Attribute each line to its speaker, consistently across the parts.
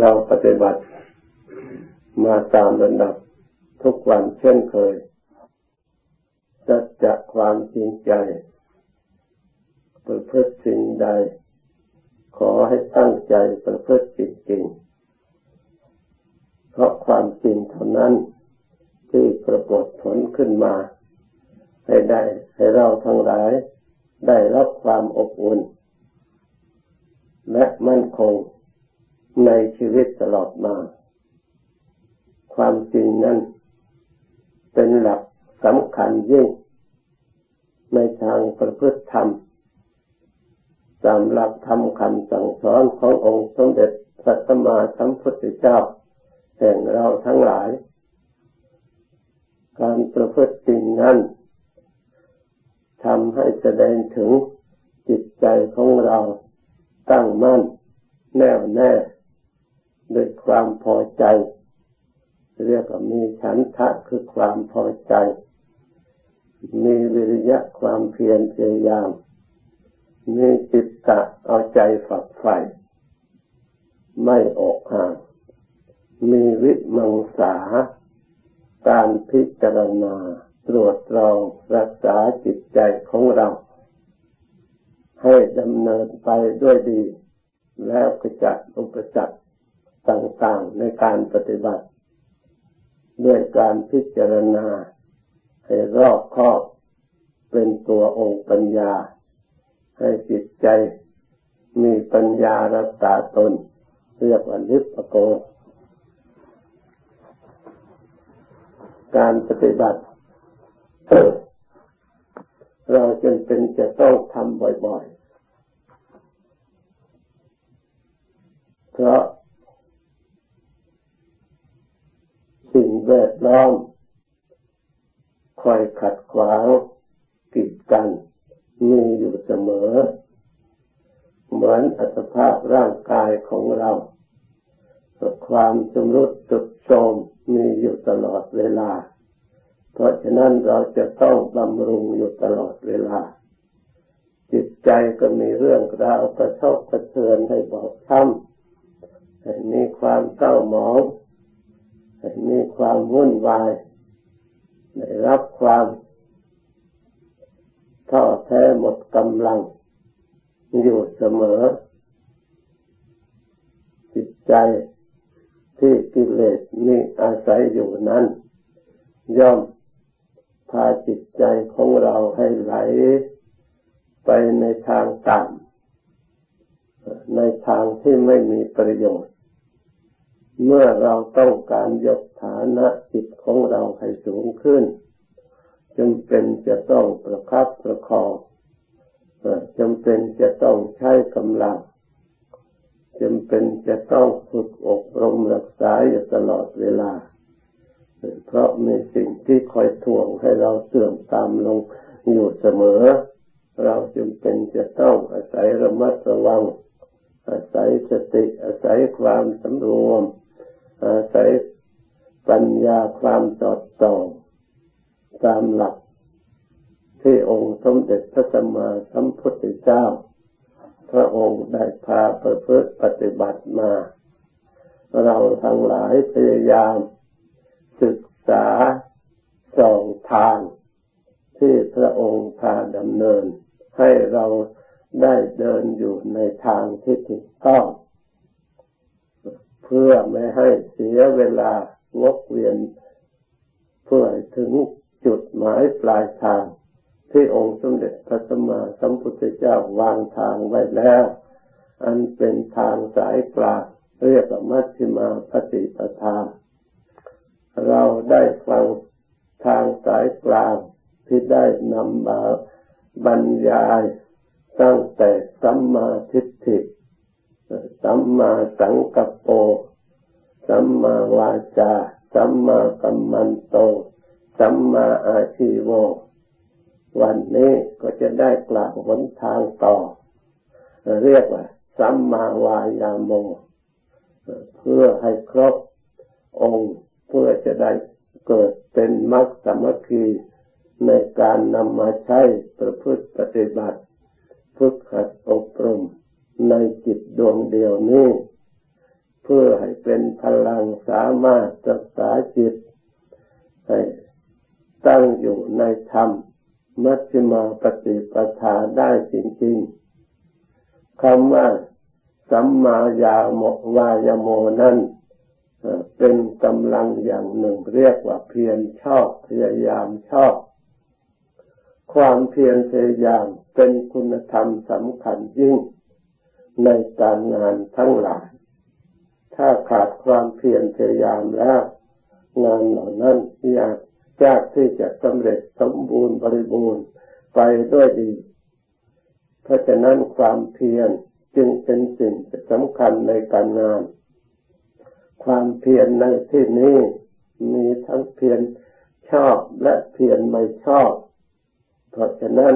Speaker 1: เราปฏิบัติมาตามระดับทุกวันเช่นเคยจะจะความจริงใจประพฤติสิ่งใด ขอให้ตั้งใจประพฤติจริงๆเพราะความจริงเท่านั้นที่ปรากฏผลขึ้นมา ให้ได้ให้เราทั้งหลายได้รับความอบอุ่น และมั่นคง ในชีวิตตลอดมา ความจริงนั้นเป็นหลักสำคัญยิ่ง ในทางประพฤติธรรมตามหลักธรรมคำสั่งสอนขององค์สมเด็จพระสัมมาสัมพุทธเจ้า แห่งเราทั้งหลาย การประพฤติสิ่งนั้นทำให้แสดงถึงจิตใจของเราตั้งมั่น แน่วแน่ ด้วยความพอใจ เรียกว่ามีฉันทะคือความพอใจ มีวิริยะความเพียรพยายาม มีจิตตะเอาใจฝักใฝ่ไม่ออกห่าง มีวิมังสา การพิจารณาตรวจรองรักษาจิตใจของเรา ให้ดำเนินไปด้วยดี แล้วกจัดอุปสรรค ต่างๆในการปฏิบัติ ด้วยการพิจารณาให้รอบคอบเป็นตัวองค์ปัญญา ให้จิตใจมีปัญญารักษาตน เรียกว่านิพโก การปฏิบัติ เราจำเป็นจะต้องทำบ่อยๆ เพราะ สิ่งแวดล้อมคอยขัดขวางกีดกันมีอยู่เสมอ เหมือนอัตภาพร่างกายของเรา ความสมรุดสุดโทมมีอยู่ตลอดเวลา เพราะฉะนั้นเราจะต้องบำรุงอยู่ตลอดเวลา จิตใจก็มีเรื่องราวกระทบกระเทือนให้บอกช้ำให้มีความเศร้าหมอง มีความวุ่นวายได้รับความท้อแท้หมดกำลัง อยู่เสมอ จิตใจที่กิเลสมีอาศัยอยู่นั้น ย่อมพาจิตใจของเราให้ไหล ไปในทางต่ำในทางที่ไม่มีประโยชน์ เมื่อเราต้องการยกฐานะจิตของเราให้สูงขึ้นจำเป็นจะต้องประคับประคองจำเป็นจะต้องใช้กำลังจำเป็นจะต้องฝึกอบรมรักษาอยู่ตลอดเวลา เพราะมีสิ่งที่คอยทวงให้เราเสื่อมตามลงอยู่เสมอ เราจำเป็นจะต้องอาศัยระมัดระวัง อาศัยสติอาศัยความสำรวม อาศัยปัญญาความสอดส่องตามหลักที่องค์สมเด็จพระสัมมาสัมพุทธเจ้า พระองค์ได้พาประพฤติปฏิบัติมา เราทั้งหลายพยายาม ศึกษาส่องทาง ที่พระองค์พาดำเนิน ให้เราได้เดินอยู่ในทางที่ถูกต้อง เพื่อไม่ให้เสียเวลาวกเวียน เพื่อถึงจุดหมายปลายทาง ที่องค์สมเด็จพระสัมมาสัมพุทธเจ้าวางทางไว้แล้ว อันเป็นทางสายกลางเรียกว่ามัชฌิมาปฏิปทา เราได้ฟังทางสายกลางที่ได้นำมาบรรยายตั้งแต่สัมมาทิฏฐิ สัมมาสังกัปโป สัมมาวาจา สัมมากัมมันโต สัมมาอาชีโว วันนี้ก็จะได้กล่าวหนทางต่อ เรียกว่า สัมมาวายาโม เพื่อให้ครบองค์เพื่อจะได้เกิดเป็นมรรคสมัคคีในการนำมาใช้ประพฤติปฏิบัติ ฝึกหัดอบรม ในจิตดวงเดียวนี้ เพื่อให้เป็นพลังสามารถรักษาจิต ให้ตั้งอยู่ในธรรม มัชฌิมาปฏิปทาได้จริงๆคำว่าสัมมายาโมวายโมนั้นเป็นกำลังอย่างหนึ่งเรียกว่าเพียรชอบพยายามชอบ ความเพียรพยายามเป็นคุณธรรมสำคัญยิ่ง ในการงานทั้งหลาย ถ้าขาดความเพียรพยายามแล้ว งานเหล่านั้นยากยากที่จะสำเร็จสมบูรณ์บริบูรณ์ไปด้วยดี เพราะฉะนั้นความเพียรจึงเป็นสิ่งสำคัญในการงาน ความเพียรในที่นี้มีทั้งเพียรชอบและเพียรไม่ชอบ เพราะฉะนั้น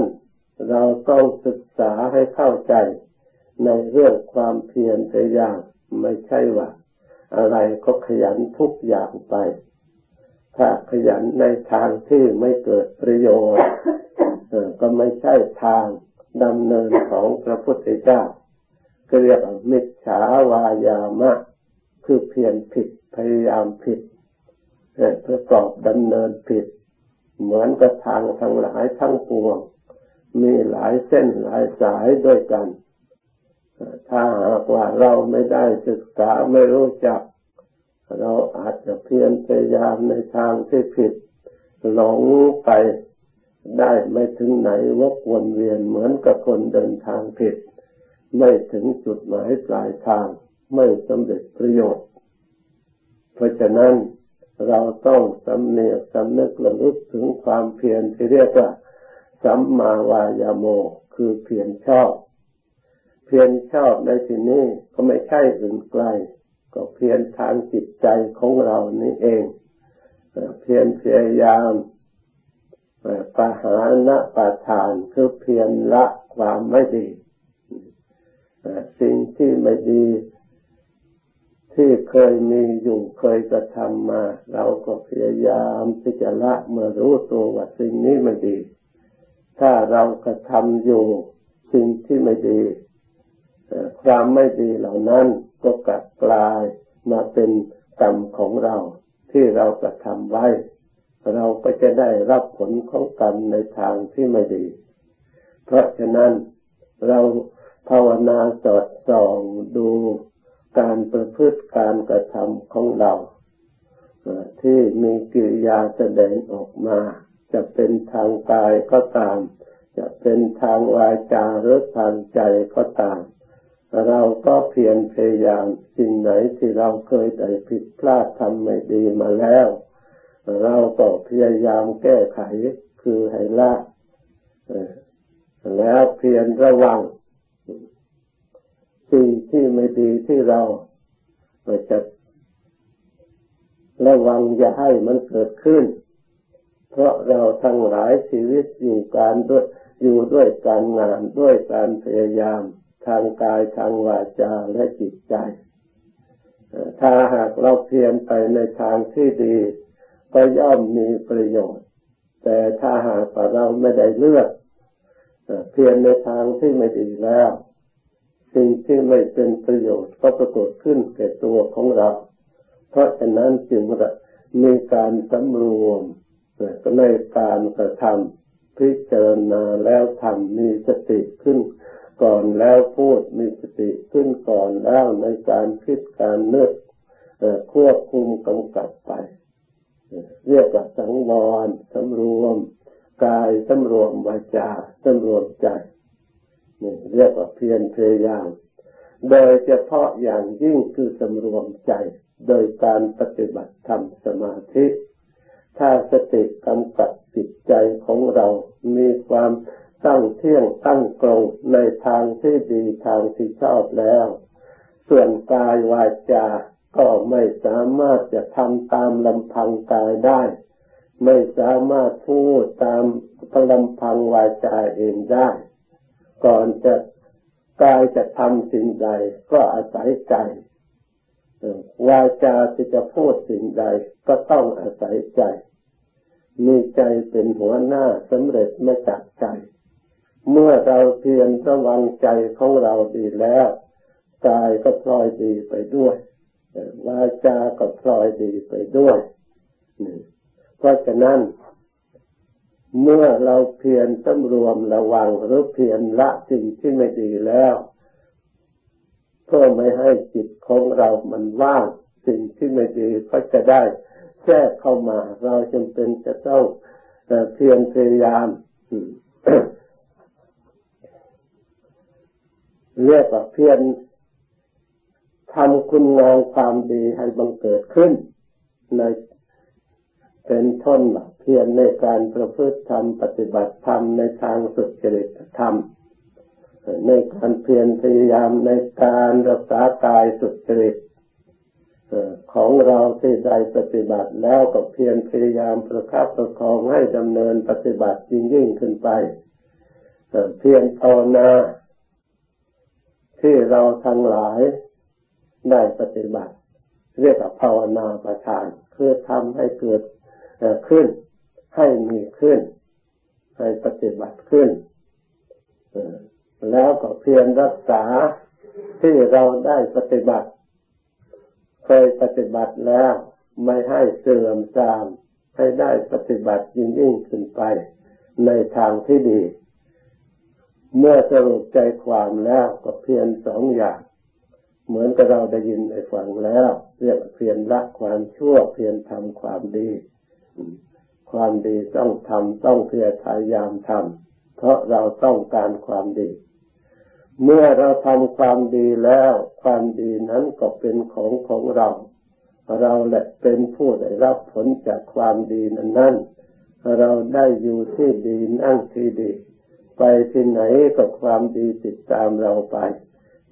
Speaker 1: เราต้องศึกษาให้เข้าใจ ในเรื่องความเพียรพยายามไม่ใช่ว่าอะไรก็ขยันทุกอย่างไป ถ้าขยันในทางที่ไม่เกิดประโยชน์ก็ไม่ใช่ทางดำเนินของพระพุทธเจ้าก็เรียกมิจฉาวายามะ คือเพียรผิดพยายามผิดประกอบดำเนินผิด เหมือนกับทางทั้งหลายทั้งปวง มีหลายเส้นหลายสายด้วยกัน ถ้าหากว่าเราไม่ได้ศึกษาไม่รู้จัก เราอาจจะเพียรพยายามในทางที่ผิด หลงไปได้ไม่ถึงไหนวกวนเวียนเหมือนกับคนเดินทางผิด ไม่ถึงจุดหมายปลายทาง ไม่สำเร็จประโยชน์ เพราะฉะนั้นเราต้องสำเนียกสำนึกระลึกถึงความเพียรที่เรียกว่า สัมมาวายโม คือเพียรชอบ เพียรชอบในที่นี้ก็ไม่ใช่อื่นไกล ก็เพียรทางจิตใจของเรานี่เอง เพียรพยายามปหานะปะทานคือเพียรละความไม่ดีสิ่งที่ไม่ดี ที่เคยมีอยู่เคยกระทำมา เราก็พยายามที่จะละเมื่อรู้ตัวว่าสิ่งนี้ไม่ดี ถ้าเรากระทำอยู่สิ่งที่ไม่ดี ความไม่ดีเหล่านั้นก็กลับกลายมาเป็นกรรมของเราที่เรากระทำไว้ เราก็จะได้รับผลของกรรมในทางที่ไม่ดี เพราะฉะนั้นเราภาวนาสอดส่องดูการประพฤติการกระทำของเรา ที่มีกิริยาแสดงออกมา จะเป็นทางกายก็ตาม จะเป็นทางวาจาหรือทางใจก็ตาม เราก็เพียรพยายามสิ่งไหนที่เราเคยได้ผิดพลาดทำไม่ดีมาแล้ว เราก็พยายามแก้ไขคือให้ละแล้วเพียรระวัง สิ่งที่ไม่ดีที่เราจะระวังอย่าให้มันเกิดขึ้น เพราะเราทั้งหลายชีวิตอยู่การด้วยอยู่ด้วยการงานด้วยการพยายาม ทางกายทางวาจาและจิตใจ ถ้าหากเราเพียรไปในทางที่ดี ก็ย่อมมีประโยชน์ แต่ถ้าหากเราไม่ได้เลือก เพียรในทางที่ไม่ดีแล้ว สิ่งที่ไม่เป็นประโยชน์ก็ปรากฏขึ้นแก่ตัวของเรา เพราะฉะนั้นจึงมีการสำรวมในการกระทำพิจารณาแล้วทำมีสติขึ้น ก่อนแล้วพูดมีสติขึ้นก่อนแล้วในการคิดการนึกควบคุมกำกับไป เรียกว่าสังวรสำรวมกายสำรวมวาจาสำรวมใจนี่เรียกว่าเพียรพยายาม โดยเฉพาะอย่างยิ่งคือสำรวมใจ โดยการปฏิบัติธรรมสมาธิ ถ้าสติกำกับจิตใจของเรา มีความ ตั้งเที่ยงตั้งตรงในทางที่ดีทางที่ชอบแล้ว ส่วนกายวาจาก็ไม่สามารถจะทำตามลำพังกายได้ ไม่สามารถพูดตามลำพังวาจาเองได้ ก่อนจะกายจะทำสิ่งใดก็อาศัยใจวาจาที่จะพูดสิ่งใดก็ต้องอาศัยใจ มีใจเป็นหัวหน้าสำเร็จมาจากใจ เมื่อเราเพียรระวังใจของเราดีแล้วกายก็พลอยดีไปด้วยวาจาก็พลอยดีไปด้วยเพราะฉะนั้น เมื่อเราเพียรสำรวมระวังหรือเพียรละสิ่งที่ไม่ดีแล้วเพื่อไม่ให้จิตของเรามันว่าง สิ่งที่ไม่ดีก็จะได้แทรกเข้ามา เราจำเป็นจะต้องเพียรพยายาม เรียกว่าเพียรทำคุณงามความดีให้บังเกิดขึ้น ในเป็นต้นเพียรในการประพฤติธรรมปฏิบัติธรรมในทางสุจริตธรรม ในการเพียรพยายามในการรักษากายสุจริตของเราที่ได้ปฏิบัติแล้วก็เพียรพยายามประคับประคองให้ดำเนินปฏิบัติยิ่งยิ่งขึ้นไปเพียรภาวนา ที่เราทั้งหลายได้ปฏิบัติ เรียกว่าภาวนาประทานคือทำให้เกิดขึ้น ให้มีขึ้น ให้ปฏิบัติขึ้นแล้วก็เพียรรักษาที่เราได้ปฏิบัติ เคยปฏิบัติแล้วไม่ให้เสื่อมทรามให้ได้ปฏิบัติยิ่งยิ่งขึ้นไป ในทางที่ดี เมื่อสรุปใจความแล้วก็เพียรสองอย่าง เหมือนกับเราได้ยินได้ฟังแล้ว เรียกเพียรละความชั่วเพียรทำความดี ความดีต้องทำต้องเพียรพยายามทำเพราะเราต้องการความดี เมื่อเราทำความดีแล้ว ความดีนั้นก็เป็นของของเรา เราแหละเป็นผู้ได้รับผลจากความดีนั้นนั้นเราได้อยู่ที่ดีนั่งที่ดี ไปที่ไหนก็ความดีติดตามเราไป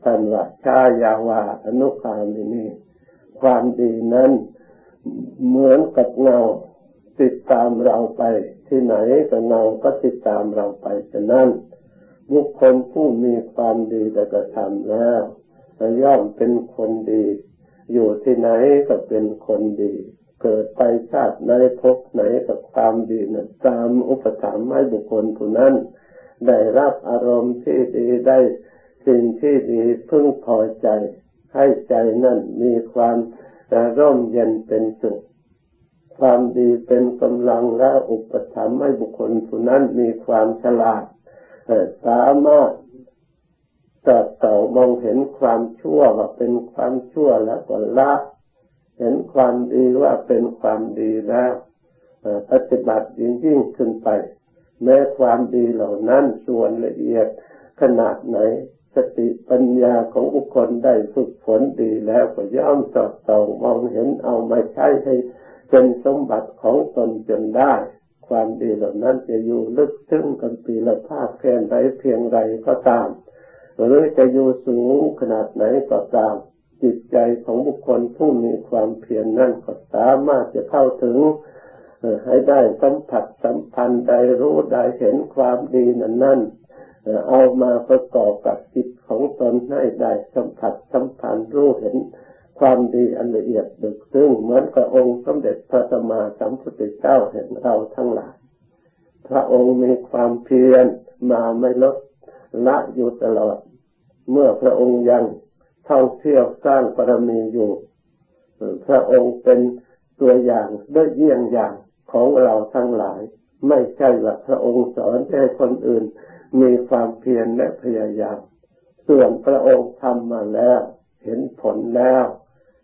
Speaker 1: ท่านว่าชายาวาอนุคามินีความดีนั้นเหมือนกับเงาติดตามเราไป ที่ไหนก็เงาก็ติดตามเราไปฉะนั้นบุคคลผู้มีความดีแต่กระทำแล้วย่อมเป็นคนดี อยู่ที่ไหนก็เป็นคนดี เกิดไปชาติไหนพบไหนกับความดีนั้นตามอุปถัมภ์ให้บุคคลผู้นั้น ได้รับอารมณ์ที่ดีได้สิ่งที่ดีพึงพอใจ ให้ใจนั่นมีความร่มเย็นเป็นสุขความดีเป็นกำลังและอุปถัมภ์ให้บุคคลผู้นั้นมีความฉลาดสามารถตัดเต่ามองเห็นความชั่วว่าเป็นความชั่วแล้วก็ละเห็นความดีว่าเป็นความดีแล้วปฏิบัติยิ่งยิ่งขึ้นไป แม้ความดีเหล่านั้นส่วนละเอียดขนาดไหน สติปัญญาของบุคคลได้ฝึกฝนดีแล้วก็ย่อมสอดส่องมองเห็นเอามาใช้ให้เป็นสมบัติของตนจนได้ ความดีเหล่านั้นจะอยู่ลึกซึ้งกันปีละภาคแค่ไหนเพียงไรก็ตาม หรือจะอยู่สูงขนาดไหนก็ตาม จิตใจของบุคคลผู้มีความเพียรนนั่นก็สามารถจะเข้าถึง ให้ได้สัมผัสสัมพันธ์ได้รู้ได้เห็นความดีนั้นนั่นเอามาประกอบกับจิตของตนให้ได้สัมผัสสัมพันธ์รู้เห็นความดีอันละเอียดดึกซึ่งเหมือนกับองค์สมเด็จพระสัมมาสัมพุทธเจ้าเห็นเราทั้งหลาย พระองค์มีความเพียรมาไม่ลดละอยู่ตลอด เมื่อพระองค์ยังท่องเที่ยวสร้างปรมีอยู่ พระองค์เป็นตัวอย่างด้วยเยี่ยงอย่าง ของเราทั้งหลาย ไม่ใช่ว่าพระองค์สอนให้คนอื่น มีความเพียรและพยายามส่วนพระองค์ทำมาแล้ว เห็นผลแล้ว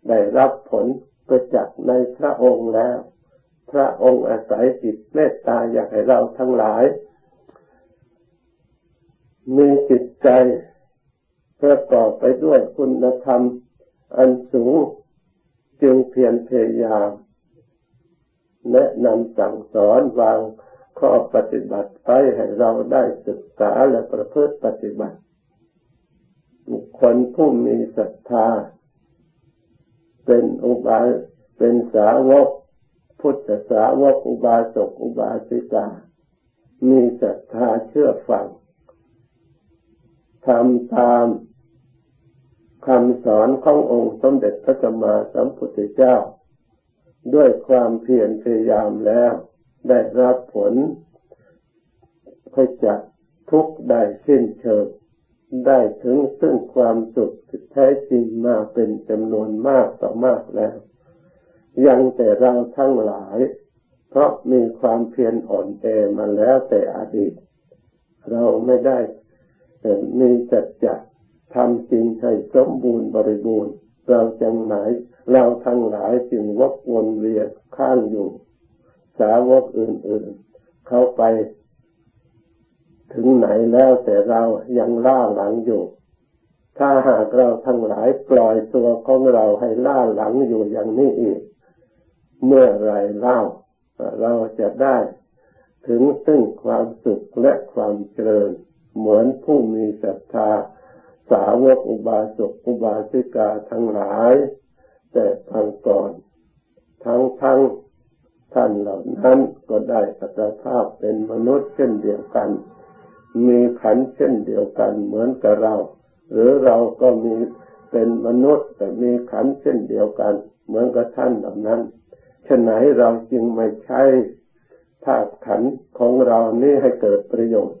Speaker 1: ได้รับผลประจักษ์ในพระองค์แล้ว พระองค์อาศัยจิตเมตตาอยากให้เราทั้งหลาย มีจิตใจประกอบไปด้วยคุณธรรม อันสูงจึงเพียรพยายาม แนะนำสั่งสอนวางข้อปฏิบัติไปให้เราได้ศึกษาและประพฤติปฏิบัติ บุคคลผู้มีศรัทธา เป็นอุบาเป็นสาวก พุทธสาวกอุบาสกอุบาสิกา มีศรัทธาเชื่อฟังทำตามคำสอนขององค์สมเด็จพระสัมมาสัมพุทธเจ้า ด้วยความเพียรพยายามแล้ว ได้รับผลขจัดทุกข์ได้สิ้นเชิงได้ถึงซึ่งความสุขแท้จริงมาเป็นจำนวนมากต่อมากแล้ว ยังแต่เราทั้งหลาย เพราะมีความเพียรอ่อนแอมาแล้วแต่อดีต เราไม่ได้มีจัดจัดทำจริงให้สมบูรณ์บริบูรณ์ เราจังไหนเราทั้งหลายจึงวกวนเวียนข้างอยู่ สาวกอื่นๆ เข้าไป ถึงไหนแล้วแต่เรายังล่าหลังอยู่ ถ้าหากเราทั้งหลายปล่อยตัวของเราให้ล่าหลังอยู่อย่างนี้อีก เมื่อไรเล่าเราจะได้ถึงซึ่งความสุขและความเจริญ เหมือนผู้มีศรัทธา สาวกอุบาสกอุบาสิกาทั้งหลาย แต่ทางก่อน ทั้งทั้งท่านเหล่านั้นก็ได้อัตภาพเป็นมนุษย์เช่นเดียวกัน มีขันเช่นเดียวกันเหมือนกับเรา หรือเราก็มีเป็นมนุษย์แต่มีขันเช่นเดียวกัน เหมือนกับท่านเหล่านั้นฉะไหนเราจึงไม่ใช้ธาตุขันของเรานี่ให้เกิดประโยชน์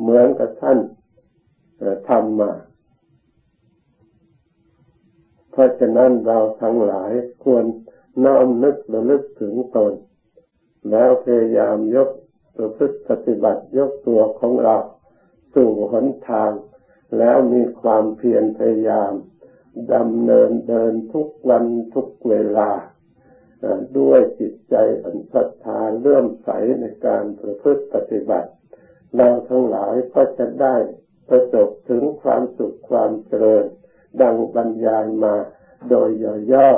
Speaker 1: เหมือนกับท่าน ทำมา เพราะฉะนั้นเราทั้งหลายควรน้อมนึกระลึกถึงตน แล้วพยายามยกประพฤติปฏิบัติยกตัวของเราสู่หนทาง แล้วมีความเพียรพยายามดำเนินเดินทุกวันทุกเวลา ด้วยจิตใจอันศรัทธาเลื่อมใสในการประพฤติปฏิบัติ เราทั้งหลายก็จะได้ ประสบถึงความสุขความเจริญ ดังบรรยายมาโดยย่อ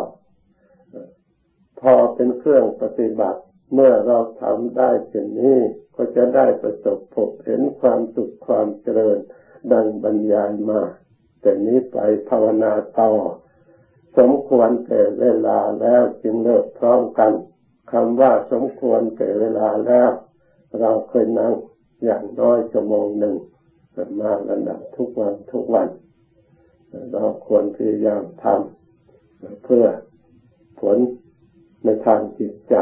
Speaker 1: ๆพอเป็นเครื่องปฏิบัติ เมื่อเราทำได้เช่นนี้ ก็จะได้ประสบพบเห็นความสุขความเจริญ ดังบรรยายมา แต่นี้ไปภาวนาต่อ สมควรแก่เวลาแล้วจึงเลิกพร้อมกันคำว่าสมควรแก่เวลาแล้ว เราเคยนั่งอย่างน้อยชั่วโมงหนึ่ง มาระดับทุกวันทุกวัน เราควรพยายามทำเพื่อผลในทางจิตใจ